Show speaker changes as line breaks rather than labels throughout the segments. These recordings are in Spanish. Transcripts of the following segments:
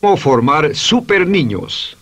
¿Cómo formar super niños?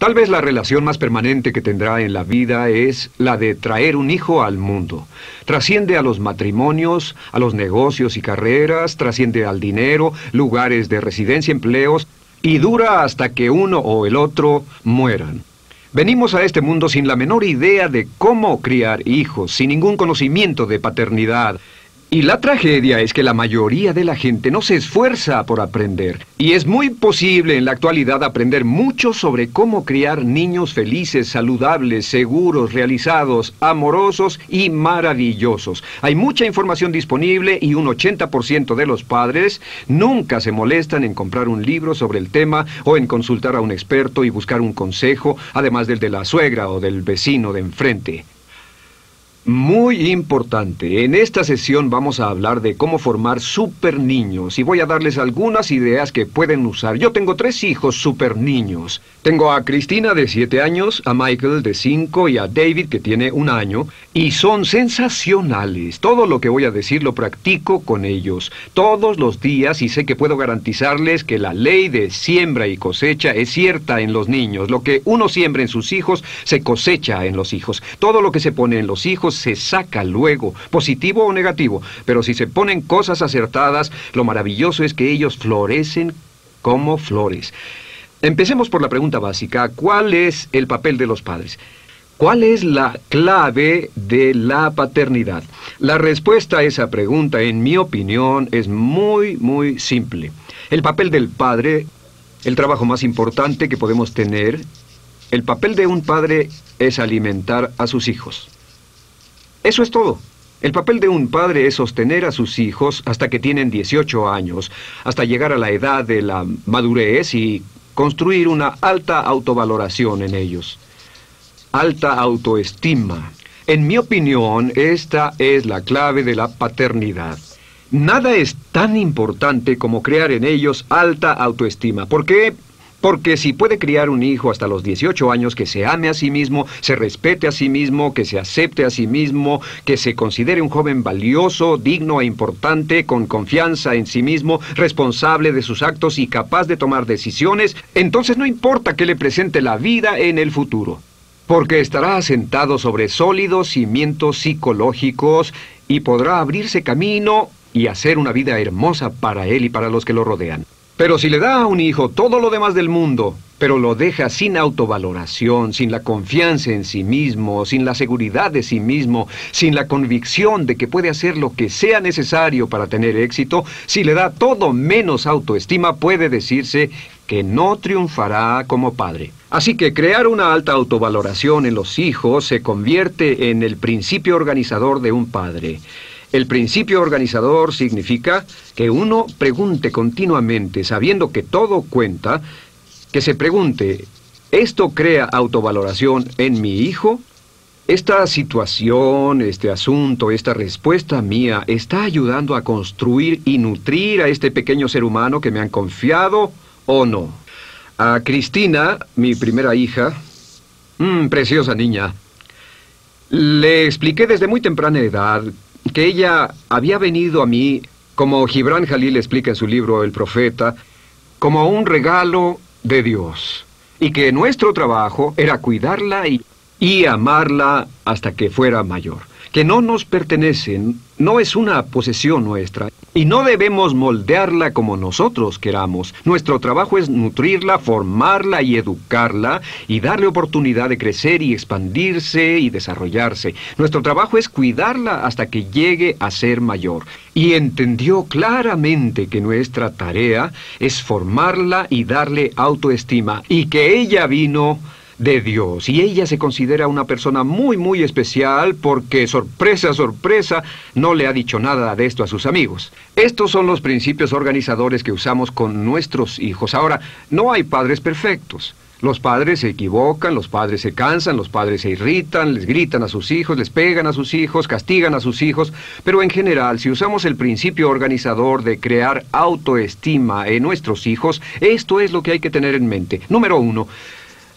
Tal vez la relación más permanente que tendrá en la vida es la de traer un hijo al mundo. Trasciende a los matrimonios, a los negocios y carreras, trasciende al dinero, lugares de residencia, empleos, y dura hasta que uno o el otro mueran. Venimos a este mundo sin la menor idea de cómo criar hijos, sin ningún conocimiento de paternidad, y la tragedia es que la mayoría de la gente no se esfuerza por aprender. Y es muy posible en la actualidad aprender mucho sobre cómo criar niños felices, saludables, seguros, realizados, amorosos y maravillosos. Hay mucha información disponible y un 80% de los padres nunca se molestan en comprar un libro sobre el tema o en consultar a un experto y buscar un consejo, además del de la suegra o del vecino de enfrente. Muy importante. En esta sesión vamos a hablar de cómo formar super niños y voy a darles algunas ideas que pueden usar. Yo tengo tres hijos super niños. Tengo a Cristina de 7 años, a Michael de 5 y a David que tiene un año y son sensacionales. Todo lo que voy a decir lo practico con ellos todos los días y sé que puedo garantizarles que la ley de siembra y cosecha es cierta en los niños. Lo que uno siembra en sus hijos se cosecha en los hijos. Todo lo que se pone en los hijos se saca luego, positivo o negativo. Pero si se ponen cosas acertadas, lo maravilloso es que ellos florecen como flores. Empecemos por la pregunta básica. ¿Cuál es el papel de los padres? ¿Cuál es la clave de la paternidad? La respuesta a esa pregunta, en mi opinión, es muy, muy simple. El papel del padre, el trabajo más importante que podemos tener, el papel de un padre es alimentar a sus hijos. Eso es todo. El papel de un padre es sostener a sus hijos hasta que tienen 18 años, hasta llegar a la edad de la madurez y construir una alta autovaloración en ellos. Alta autoestima. En mi opinión, esta es la clave de la paternidad. Nada es tan importante como crear en ellos alta autoestima. ¿Por qué? Porque si puede criar un hijo hasta los 18 años que se ame a sí mismo, se respete a sí mismo, que se acepte a sí mismo, que se considere un joven valioso, digno e importante, con confianza en sí mismo, responsable de sus actos y capaz de tomar decisiones, entonces no importa que le presente la vida en el futuro. Porque estará asentado sobre sólidos cimientos psicológicos y podrá abrirse camino y hacer una vida hermosa para él y para los que lo rodean. Pero si le da a un hijo todo lo demás del mundo, pero lo deja sin autovaloración, sin la confianza en sí mismo, sin la seguridad de sí mismo, sin la convicción de que puede hacer lo que sea necesario para tener éxito, si le da todo menos autoestima, puede decirse que no triunfará como padre. Así que crear una alta autovaloración en los hijos se convierte en el principio organizador de un padre. El principio organizador significa que uno pregunte continuamente, sabiendo que todo cuenta, que se pregunte, ¿esto crea autovaloración en mi hijo? ¿Esta situación, este asunto, esta respuesta mía está ayudando a construir y nutrir a este pequeño ser humano que me han confiado o no? A Cristina, mi primera hija, mmm, preciosa niña, le expliqué desde muy temprana edad que ella había venido a mí, como Gibran Jalil explica en su libro El Profeta, como un regalo de Dios, y que nuestro trabajo era cuidarla y, y amarla hasta que fuera mayor que no nos pertenecen, no es una posesión nuestra, y no debemos moldearla como nosotros queramos. Nuestro trabajo es nutrirla, formarla y educarla, y darle oportunidad de crecer y expandirse y desarrollarse. Nuestro trabajo es cuidarla hasta que llegue a ser mayor. Y entendió claramente que nuestra tarea es formarla y darle autoestima, y que ella vino de Dios. Y ella se considera una persona muy, muy especial porque, sorpresa, sorpresa, no le ha dicho nada de esto a sus amigos. Estos son los principios organizadores que usamos con nuestros hijos. Ahora, no hay padres perfectos. Los padres se equivocan, los padres se cansan, los padres se irritan, les gritan a sus hijos, les pegan a sus hijos, castigan a sus hijos, pero en general, si usamos el principio organizador de crear autoestima en nuestros hijos, esto es lo que hay que tener en mente. Número uno,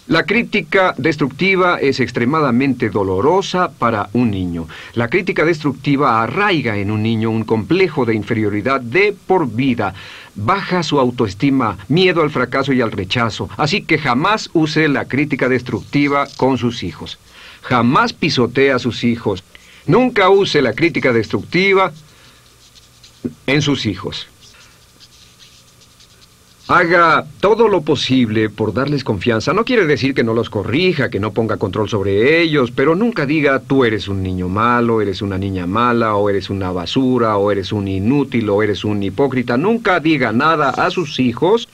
la crítica destructiva es extremadamente dolorosa para un niño. La crítica destructiva arraiga en un niño un complejo de inferioridad de por vida. baja su autoestima, miedo al fracaso y al rechazo. Así que jamás use la crítica destructiva con sus hijos. Jamás pisotee a sus hijos. Nunca use la crítica destructiva en sus hijos. Haga todo lo posible por darles confianza. No quiere decir que no los corrija, que no ponga control sobre ellos, pero nunca diga tú eres un niño malo, eres una niña mala, o eres una basura, o eres un inútil, o eres un hipócrita. Nunca diga nada a sus hijos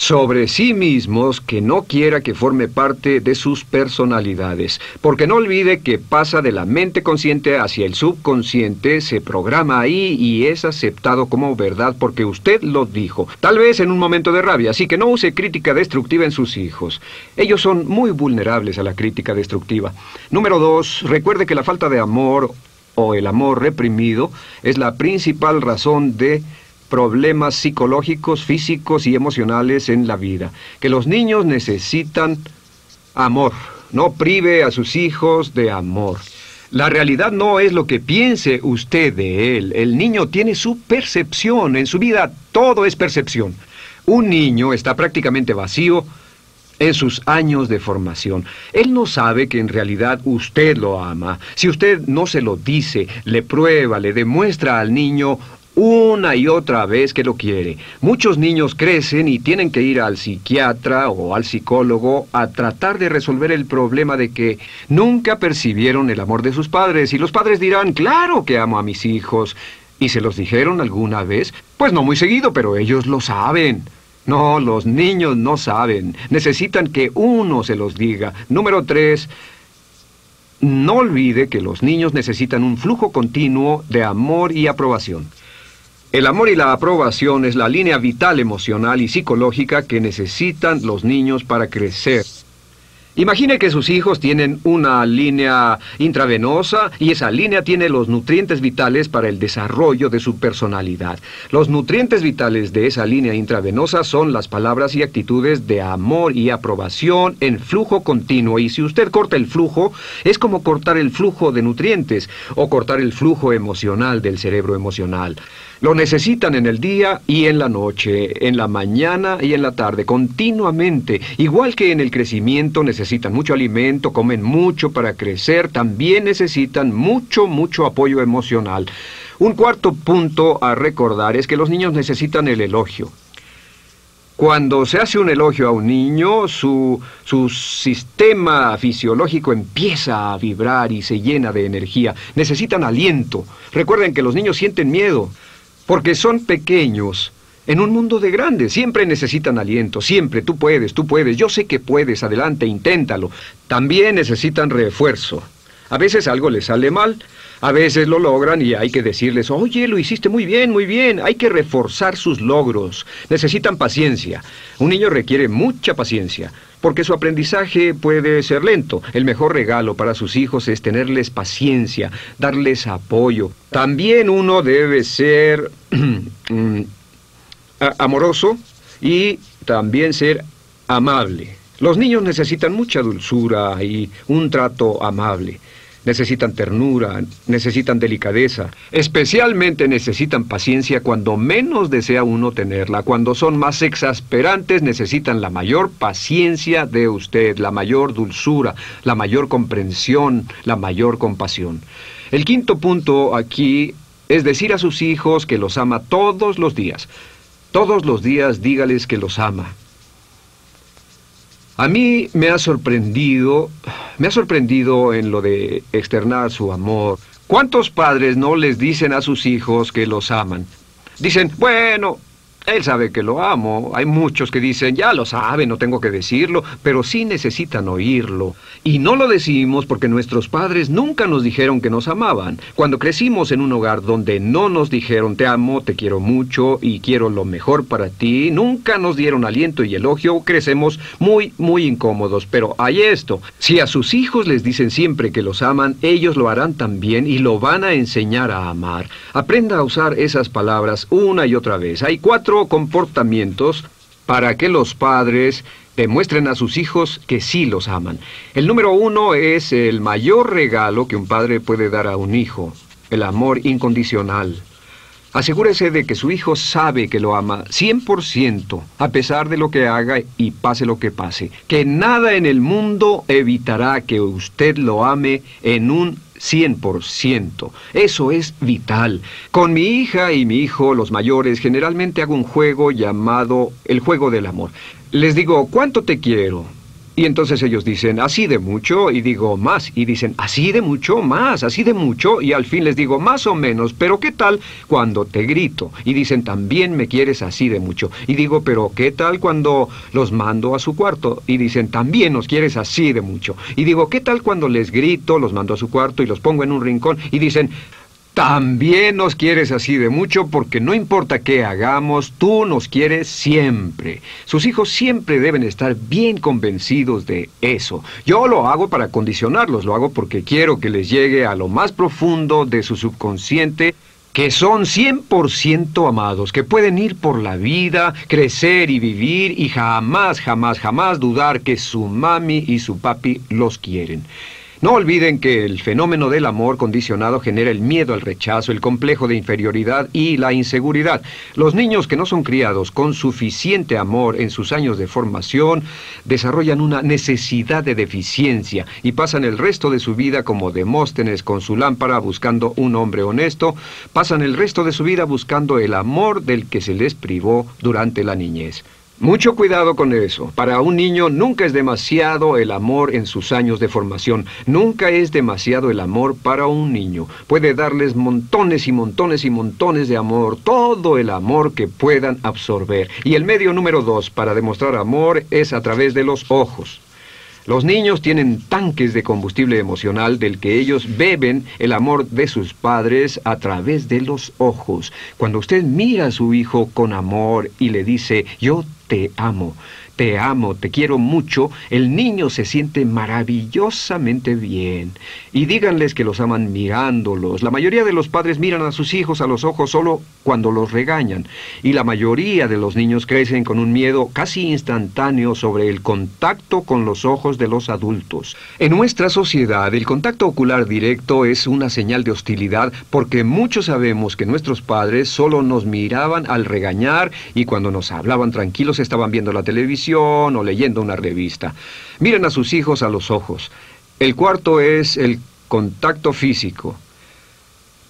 sobre sí mismos que no quiera que forme parte de sus personalidades, porque no olvide que pasa de la mente consciente hacia el subconsciente, se programa ahí y es aceptado como verdad porque usted lo dijo, tal vez en un momento de rabia, así que no use crítica destructiva en sus hijos. Ellos son muy vulnerables a la crítica destructiva. Número dos, recuerde que la falta de amor o el amor reprimido es la principal razón de problemas psicológicos, físicos y emocionales en la vida. Que los niños necesitan amor. No prive a sus hijos de amor. La realidad no es lo que piense usted de él. El niño tiene su percepción. En su vida todo es percepción. Un niño está prácticamente vacío en sus años de formación. Él no sabe que en realidad usted lo ama. Si usted no se lo dice, le prueba, le demuestra al niño una y otra vez que lo quiere. Muchos niños crecen y tienen que ir al psiquiatra o al psicólogo a tratar de resolver el problema de que nunca percibieron el amor de sus padres y los padres dirán, claro que amo a mis hijos. ¿Y se los dijeron alguna vez? Pues no muy seguido, pero ellos lo saben. No, los niños no saben. Necesitan que uno se los diga. Número tres, no olvide que los niños necesitan un flujo continuo de amor y aprobación. El amor y la aprobación es la línea vital emocional y psicológica que necesitan los niños para crecer. Imagine que sus hijos tienen una línea intravenosa y esa línea tiene los nutrientes vitales para el desarrollo de su personalidad. Los nutrientes vitales de esa línea intravenosa son las palabras y actitudes de amor y aprobación en flujo continuo. Y si usted corta el flujo, es como cortar el flujo de nutrientes o cortar el flujo emocional del cerebro emocional. Lo necesitan en el día y en la noche, en la mañana y en la tarde, continuamente. Igual que en el crecimiento necesitan mucho alimento, comen mucho para crecer, también necesitan mucho, mucho apoyo emocional. Un cuarto punto a recordar es que los niños necesitan el elogio. Cuando se hace un elogio a un niño, su, su, sistema fisiológico empieza a vibrar y se llena de energía. Necesitan aliento. Recuerden que los niños sienten miedo porque son pequeños. En un mundo de grandes siempre necesitan aliento, siempre tú puedes, tú puedes, yo sé que puedes, adelante, inténtalo. También necesitan refuerzo. A veces algo les sale mal, a veces lo logran y hay que decirles, oye, lo hiciste muy bien, muy bien. Hay que reforzar sus logros. Necesitan paciencia. Un niño requiere mucha paciencia porque su aprendizaje puede ser lento. El mejor regalo para sus hijos es tenerles paciencia, darles apoyo. También uno debe ser mm, amoroso y también ser amable. Los niños necesitan mucha dulzura y un trato amable necesitan ternura, necesitan delicadeza, especialmente necesitan paciencia cuando menos desea uno tenerla, cuando son más exasperantes necesitan la mayor paciencia de usted, la mayor dulzura, la mayor comprensión, la mayor compasión. El quinto punto aquí es decir a sus hijos que los ama todos los días. Todos los días dígales que los ama. A mí me ha sorprendido, me ha sorprendido en lo de externar su amor. ¿Cuántos padres no les dicen a sus hijos que los aman? Dicen, bueno, él sabe que lo amo. Hay muchos que dicen, ya lo sabe, no tengo que decirlo, pero sí necesitan oírlo. Y no lo decimos porque nuestros padres nunca nos dijeron que nos amaban. Cuando crecimos en un hogar donde no nos dijeron, te amo, te quiero mucho y quiero lo mejor para ti, nunca nos dieron aliento y elogio, crecemos muy, muy incómodos. Pero hay esto, si a sus hijos les dicen siempre que los aman, ellos lo harán también y lo van a enseñar a amar. Aprenda a usar esas palabras una y otra vez. Hay cuatro comportamientos para que los padres demuestren a sus hijos que sí los aman. El número uno es el mayor regalo que un padre puede dar a un hijo, el amor incondicional. Asegúrese de que su hijo sabe que lo ama 100%, a pesar de lo que haga y pase lo que pase. Que nada en el mundo evitará que usted lo ame en un 100%. Eso es vital. Con mi hija y mi hijo, los mayores, generalmente hago un juego llamado el juego del amor. Les digo, ¿cuánto te quiero? Y entonces ellos dicen, así de mucho, y digo, más, y dicen, así de mucho, más, así de mucho, y al fin les digo, más o menos, pero ¿qué tal cuando te grito? Y dicen, también me quieres así de mucho. Y digo, pero ¿qué tal cuando los mando a su cuarto? Y dicen, también nos quieres así de mucho. Y digo, ¿qué tal cuando les grito, los mando a su cuarto y los pongo en un rincón? Y dicen, también nos quieres así de mucho porque no importa qué hagamos, tú nos quieres siempre. Sus hijos siempre deben estar bien convencidos de eso. Yo lo hago para condicionarlos, lo hago porque quiero que les llegue a lo más profundo de su subconsciente que son 100% amados, que pueden ir por la vida, crecer y vivir y jamás, jamás, jamás dudar que su mami y su papi los quieren. No olviden que el fenómeno del amor condicionado genera el miedo al rechazo, el complejo de inferioridad y la inseguridad. Los niños que no son criados con suficiente amor en sus años de formación desarrollan una necesidad de deficiencia y pasan el resto de su vida como Demóstenes con su lámpara buscando un hombre honesto, pasan el resto de su vida buscando el amor del que se les privó durante la niñez. Mucho cuidado con eso. Para un niño nunca es demasiado el amor en sus años de formación. Nunca es demasiado el amor para un niño. Puede darles montones y montones y montones de amor, todo el amor que puedan absorber. Y el medio número dos para demostrar amor es a través de los ojos. Los niños tienen tanques de combustible emocional del que ellos beben el amor de sus padres a través de los ojos. Cuando usted mira a su hijo con amor y le dice, yo te amo, te amo, te quiero mucho, el niño se siente maravillosamente bien. Y díganles que los aman mirándolos. La mayoría de los padres miran a sus hijos a los ojos solo cuando los regañan. Y la mayoría de los niños crecen con un miedo casi instantáneo sobre el contacto con los ojos de los adultos. En nuestra sociedad, el contacto ocular directo es una señal de hostilidad porque muchos sabemos que nuestros padres solo nos miraban al regañar y cuando nos hablaban tranquilos estaban viendo la o leyendo una revista. Miren a sus hijos a los ojos. El cuarto es el contacto físico.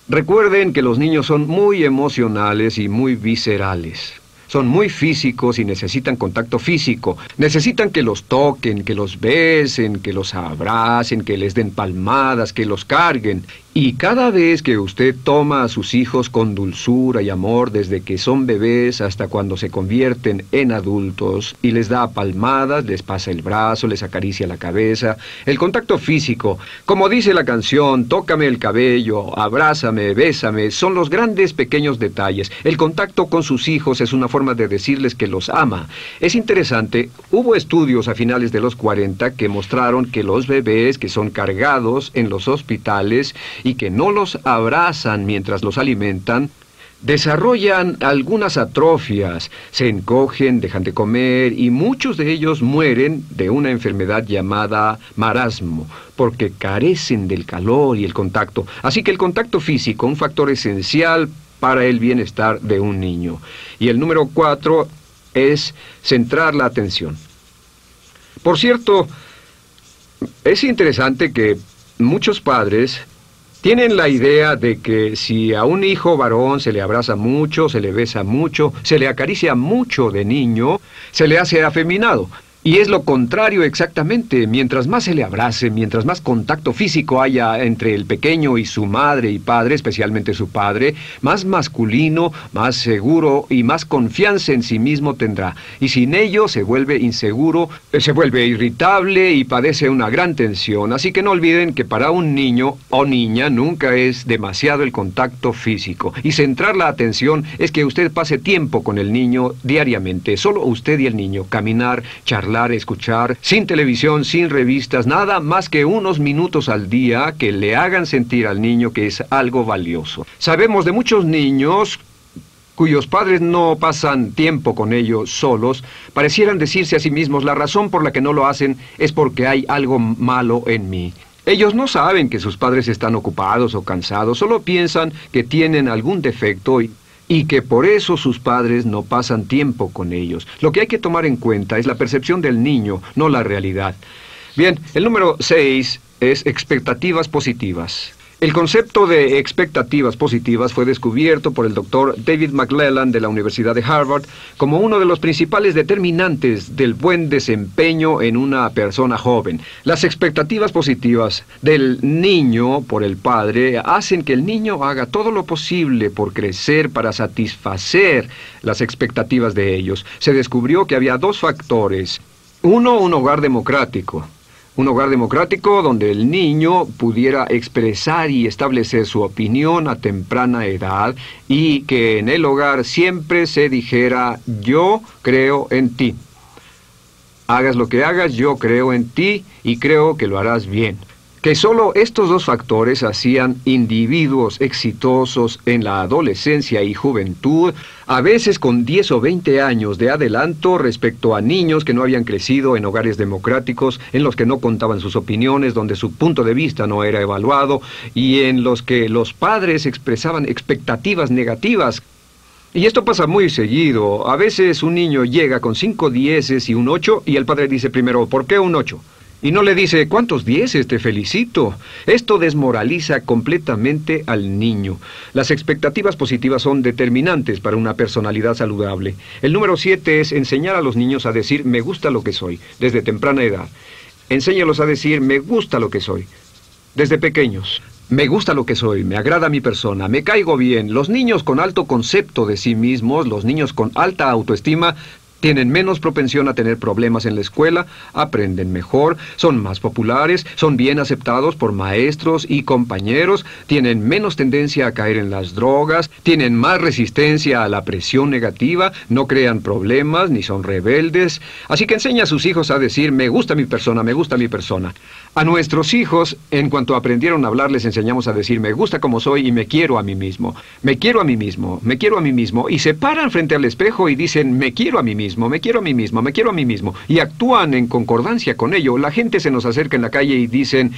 Recuerden que los niños son muy emocionales y muy viscerales. Son muy físicos y necesitan contacto físico. Necesitan que los toquen, que los besen, que los abracen, que les den palmadas, que los carguen. Y cada vez que usted toma a sus hijos con dulzura y amor desde que son bebés hasta cuando se convierten en adultos y les da palmadas, les pasa el brazo, les acaricia la cabeza, el contacto físico, como dice la canción, tócame el cabello, abrázame, bésame, son los grandes pequeños detalles. El contacto con sus hijos es una forma de decirles que los ama. Es interesante, hubo estudios a finales de los 40 que mostraron que los bebés que son cargados en los hospitales y que no los abrazan mientras los alimentan, desarrollan algunas atrofias, se encogen, dejan de comer y muchos de ellos mueren de una enfermedad llamada marasmo, porque carecen del calor y el contacto. Así que el contacto físico, un factor esencial para el bienestar de un niño. Y el número cuatro es centrar la atención. Por cierto, es interesante que muchos padres tienen la idea de que si a un hijo varón se le abraza mucho, se le besa mucho, se le acaricia mucho de niño, se le hace afeminado. Y es lo contrario exactamente. Mientras más se le abrace, mientras más contacto físico haya entre el pequeño y su madre y padre, especialmente su padre, más masculino, más seguro y más confianza en sí mismo tendrá. Y sin ello se vuelve inseguro, eh, se vuelve irritable y padece una gran tensión. Así que no olviden que para un niño o niña nunca es demasiado el contacto físico. Y centrar la atención es que usted pase tiempo con el niño diariamente, solo usted y el niño, caminar, charlar escuchar, sin televisión, sin revistas, nada más que unos minutos al día que le hagan sentir al niño que es algo valioso. Sabemos de muchos niños cuyos padres no pasan tiempo con ellos solos, parecieran decirse a sí mismos, la razón por la que no lo hacen es porque hay algo malo en mí. Ellos no saben que sus padres están ocupados o cansados, solo piensan que tienen algún defecto y y que por eso sus padres no pasan tiempo con ellos. Lo que hay que tomar en cuenta es la percepción del niño, no la realidad. Bien, el número 6 es expectativas positivas. El concepto de expectativas positivas fue descubierto por el doctor David McClellan de la Universidad de Harvard como uno de los principales determinantes del buen desempeño en una persona joven. Las expectativas positivas del niño por el padre hacen que el niño haga todo lo posible por crecer para satisfacer las expectativas de ellos. Se descubrió que había dos factores. Uno, un hogar democrático un hogar democrático donde el niño pudiera expresar y establecer su opinión a temprana edad y que en el hogar siempre se dijera yo creo en ti. Hagas lo que hagas, yo creo en ti y creo que lo harás bien que solo estos dos factores hacían individuos exitosos en la adolescencia y juventud, a veces con 10 o 20 años de adelanto respecto a niños que no habían crecido en hogares democráticos, en los que no contaban sus opiniones, donde su punto de vista no era evaluado y en los que los padres expresaban expectativas negativas y esto pasa muy seguido. A veces un niño llega con cinco dieces y un ocho y el padre dice primero, ¿por qué un ocho? Y no le dice, ¿cuántos dieces te felicito? Esto desmoraliza completamente al niño. Las expectativas positivas son determinantes para una personalidad saludable. El número siete es enseñar a los niños a decir, me gusta lo que soy, desde temprana edad. Enséñalos a decir, me gusta lo que soy, desde pequeños. Me gusta lo que soy, me agrada mi persona, me caigo bien. Los niños con alto concepto de sí mismos, los niños con alta autoestima, tienen menos propensión a tener problemas en la escuela, aprenden mejor, son más populares, son bien aceptados por maestros y compañeros, tienen menos tendencia a caer en las drogas, tienen más resistencia a la presión negativa, no crean problemas ni son rebeldes. Así que enseña a sus hijos a decir, me gusta mi persona, me gusta mi persona. A nuestros hijos, en cuanto aprendieron a hablar, les enseñamos a decir, me gusta como soy y me quiero a mí mismo. Me quiero a mí mismo, me quiero a mí mismo. Y se paran frente al espejo y dicen, me quiero a mí mismo, me quiero a mí mismo, me quiero a mí mismo. Y actúan en concordancia con ello. La gente se nos acerca en la calle y dicen,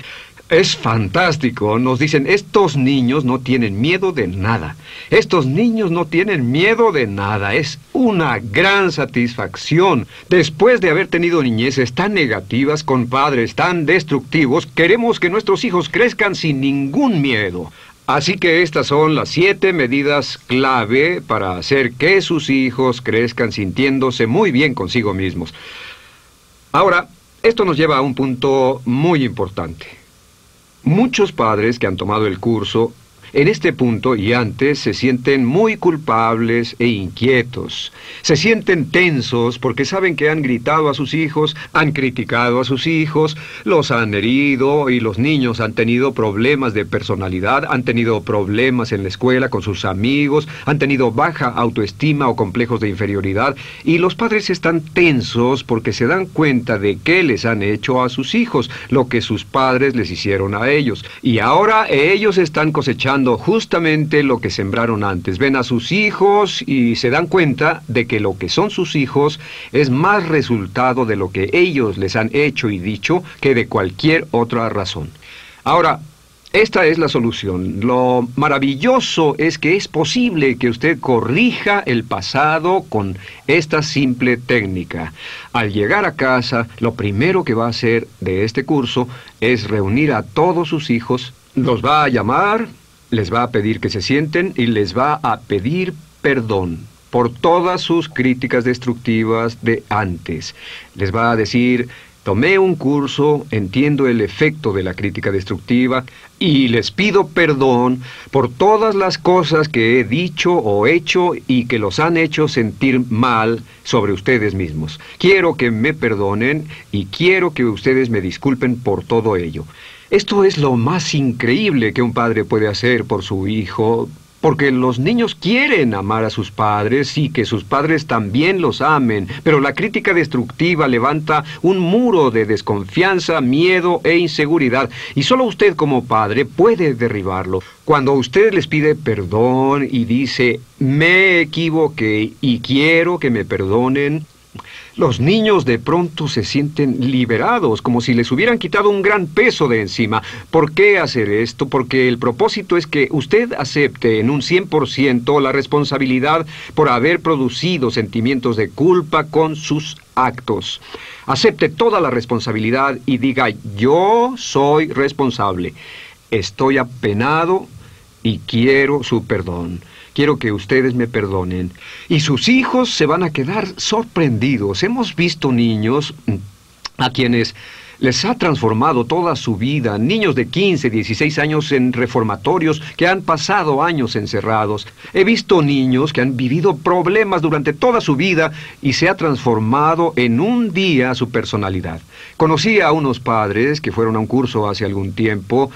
es fantástico. Nos dicen, estos niños no tienen miedo de nada. Estos niños no tienen miedo de nada. Es una gran satisfacción. Después de haber tenido niñeces tan negativas con padres tan destructivos, queremos que nuestros hijos crezcan sin ningún miedo. Así que estas son las siete medidas clave para hacer que sus hijos crezcan sintiéndose muy bien consigo mismos. Ahora, esto nos lleva a un punto muy importante. Muchos padres que han tomado el curso en este punto y antes se sienten muy culpables e inquietos. Se sienten tensos porque saben que han gritado a sus hijos, han criticado a sus hijos, los han herido y los niños han tenido problemas de personalidad, han tenido problemas en la escuela con sus amigos, han tenido baja autoestima o complejos de inferioridad y los padres están tensos porque se dan cuenta de qué les han hecho a sus hijos, lo que sus padres les hicieron a ellos. Y ahora ellos están cosechando justamente lo que sembraron antes. Ven a sus hijos y se dan cuenta de que lo que son sus hijos es más resultado de lo que ellos les han hecho y dicho que de cualquier otra razón. Ahora, esta es la solución. Lo maravilloso es que es posible que usted corrija el pasado con esta simple técnica. Al llegar a casa, lo primero que va a hacer de este curso es reunir a todos sus hijos, los va a llamar, les va a pedir que se sienten y les va a pedir perdón por todas sus críticas destructivas de antes. Les va a decir, tomé un curso, entiendo el efecto de la crítica destructiva y les pido perdón por todas las cosas que he dicho o hecho y que los han hecho sentir mal sobre ustedes mismos. Quiero que me perdonen y quiero que ustedes me disculpen por todo ello. Esto es lo más increíble que un padre puede hacer por su hijo, porque los niños quieren amar a sus padres y que sus padres también los amen, pero la crítica destructiva levanta un muro de desconfianza, miedo e inseguridad, y solo usted como padre puede derribarlo. Cuando usted les pide perdón y dice, me equivoqué y quiero que me perdonen, Los niños de pronto se sienten liberados, como si les hubieran quitado un gran peso de encima. ¿Por qué hacer esto? Porque el propósito es que usted acepte en un 100% la responsabilidad por haber producido sentimientos de culpa con sus actos. Acepte toda la responsabilidad y diga, yo soy responsable. Estoy apenado y quiero su perdón. Quiero que ustedes me perdonen. Y sus hijos se van a quedar sorprendidos. Hemos visto niños mm, a quienes les ha transformado toda su vida, niños de 15, 16 años en reformatorios que han pasado años encerrados. He visto niños que han vivido problemas durante toda su vida y se ha transformado en un día su personalidad. Conocí a unos padres que fueron a un curso hace algún tiempo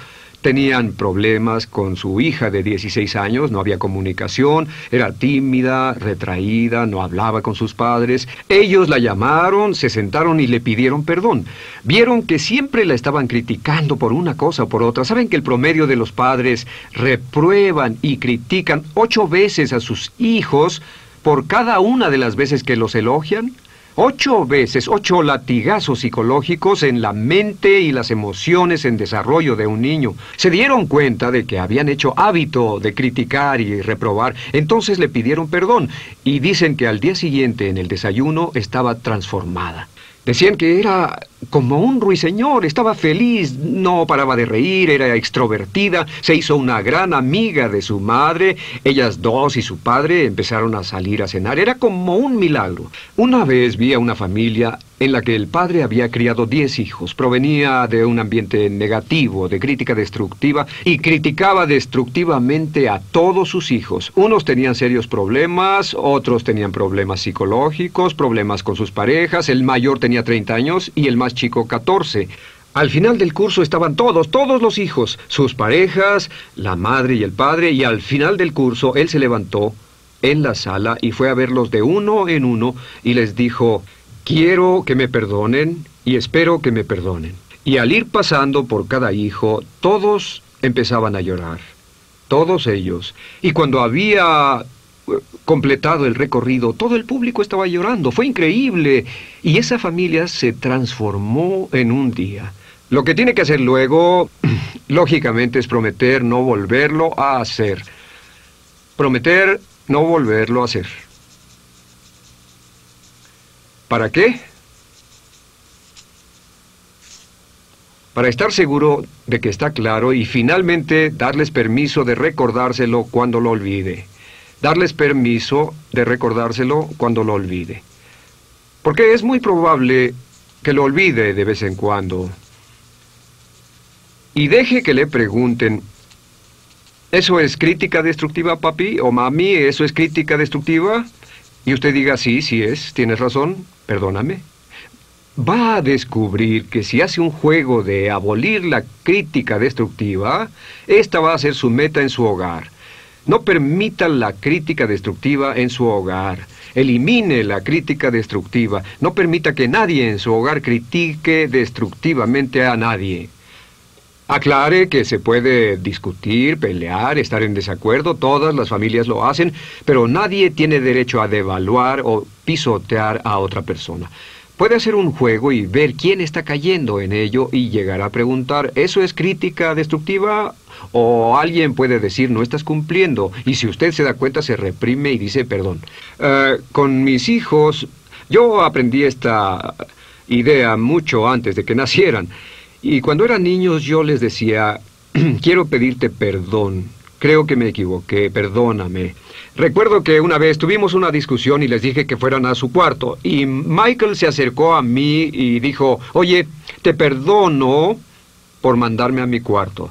Tenían problemas con su hija de 16 años, no había comunicación, era tímida, retraída, no hablaba con sus padres. Ellos la llamaron, se sentaron y le pidieron perdón. Vieron que siempre la estaban criticando por una cosa o por otra. ¿Saben que el promedio de los padres reprueban y critican ocho veces a sus hijos por cada una de las veces que los elogian? Ocho veces, ocho latigazos psicológicos en la mente y las emociones en desarrollo de un niño. Se dieron cuenta de que habían hecho hábito de criticar y reprobar, entonces le pidieron perdón y dicen que al día siguiente en el desayuno estaba transformada. Decían que era como un ruiseñor, estaba feliz, no paraba de reír, era extrovertida, se hizo una gran amiga de su madre, ellas dos y su padre empezaron a salir a cenar, era como un milagro. Una vez vi a una familia en la que el padre había criado diez hijos, provenía de un ambiente negativo, de crítica destructiva, y criticaba destructivamente a todos sus hijos. Unos tenían serios problemas, otros tenían problemas psicológicos, problemas con sus parejas, el mayor tenía 30 años y el más chico 14. Al final del curso estaban todos, todos los hijos, sus parejas, la madre y el padre, y al final del curso él se levantó en la sala y fue a verlos de uno en uno y les dijo, Quiero que me perdonen y espero que me perdonen. Y al ir pasando por cada hijo, todos empezaban a llorar. Todos ellos. Y cuando había eh, completado el recorrido, todo el público estaba llorando. Fue increíble. Y esa familia se transformó en un día. Lo que tiene que hacer luego, lógicamente, es prometer no volverlo a hacer. Prometer no volverlo a hacer. ¿Para qué? Para estar seguro de que está claro y finalmente darles permiso de recordárselo cuando lo olvide. Darles permiso de recordárselo cuando lo olvide. Porque es muy probable que lo olvide de vez en cuando. Y deje que le pregunten, ¿eso es crítica destructiva, papi? ¿O mami, eso es crítica destructiva? Y usted diga, sí, sí es, tienes razón, perdóname. Va a descubrir que si hace un juego de abolir la crítica destructiva, esta va a ser su meta en su hogar. No permita la crítica destructiva en su hogar. Elimine la crítica destructiva. No permita que nadie en su hogar critique destructivamente a nadie. Aclare que se puede discutir, pelear, estar en desacuerdo, todas las familias lo hacen, pero nadie tiene derecho a devaluar o pisotear a otra persona. Puede hacer un juego y ver quién está cayendo en ello y llegar a preguntar, ¿eso es crítica destructiva? O alguien puede decir, no estás cumpliendo, y si usted se da cuenta se reprime y dice perdón. Eh, con mis hijos, yo aprendí esta idea mucho antes de que nacieran. Y cuando eran niños yo les decía, quiero pedirte perdón, creo que me equivoqué, perdóname. Recuerdo que una vez tuvimos una discusión y les dije que fueran a su cuarto, y Michael se acercó a mí y dijo, oye, te perdono por mandarme a mi cuarto.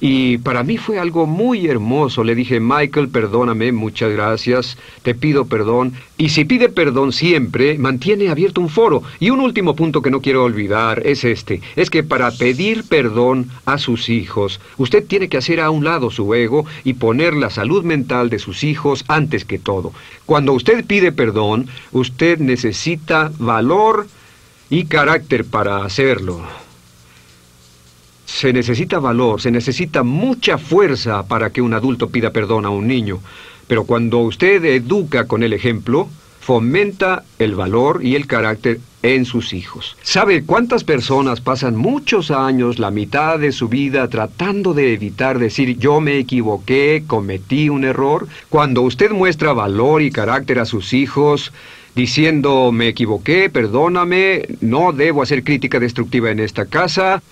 Y para mí fue algo muy hermoso. Le dije, Michael, perdóname, muchas gracias, te pido perdón. Y si pide perdón siempre, mantiene abierto un foro. Y un último punto que no quiero olvidar es este, es que para pedir perdón a sus hijos, usted tiene que hacer a un lado su ego y poner la salud mental de sus hijos antes que todo. Cuando usted pide perdón, usted necesita valor y carácter para hacerlo. Se necesita valor, se necesita mucha fuerza para que un adulto pida perdón a un niño. Pero cuando usted educa con el ejemplo, fomenta el valor y el carácter en sus hijos. ¿Sabe cuántas personas pasan muchos años, la mitad de su vida, tratando de evitar decir yo me equivoqué, cometí un error? Cuando usted muestra valor y carácter a sus hijos, diciendo me equivoqué, perdóname, no debo hacer crítica destructiva en esta casa,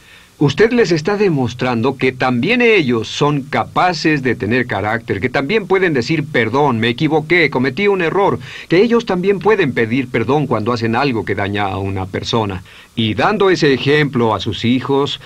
Usted les está demostrando que también ellos son capaces de tener carácter, que también pueden decir perdón, me equivoqué, cometí un error, que ellos también pueden pedir perdón cuando hacen algo que daña a una persona. Y dando ese ejemplo a sus hijos,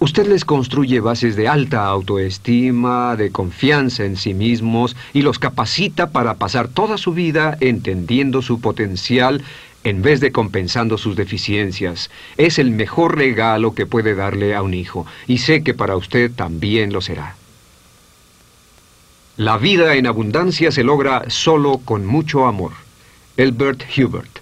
usted les construye bases de alta autoestima, de confianza en sí mismos y los capacita para pasar toda su vida entendiendo su potencial en vez de compensando sus deficiencias. Es el mejor regalo que puede darle a un hijo, y sé que para usted también lo será. La vida en abundancia se logra solo con mucho amor. Elbert Hubert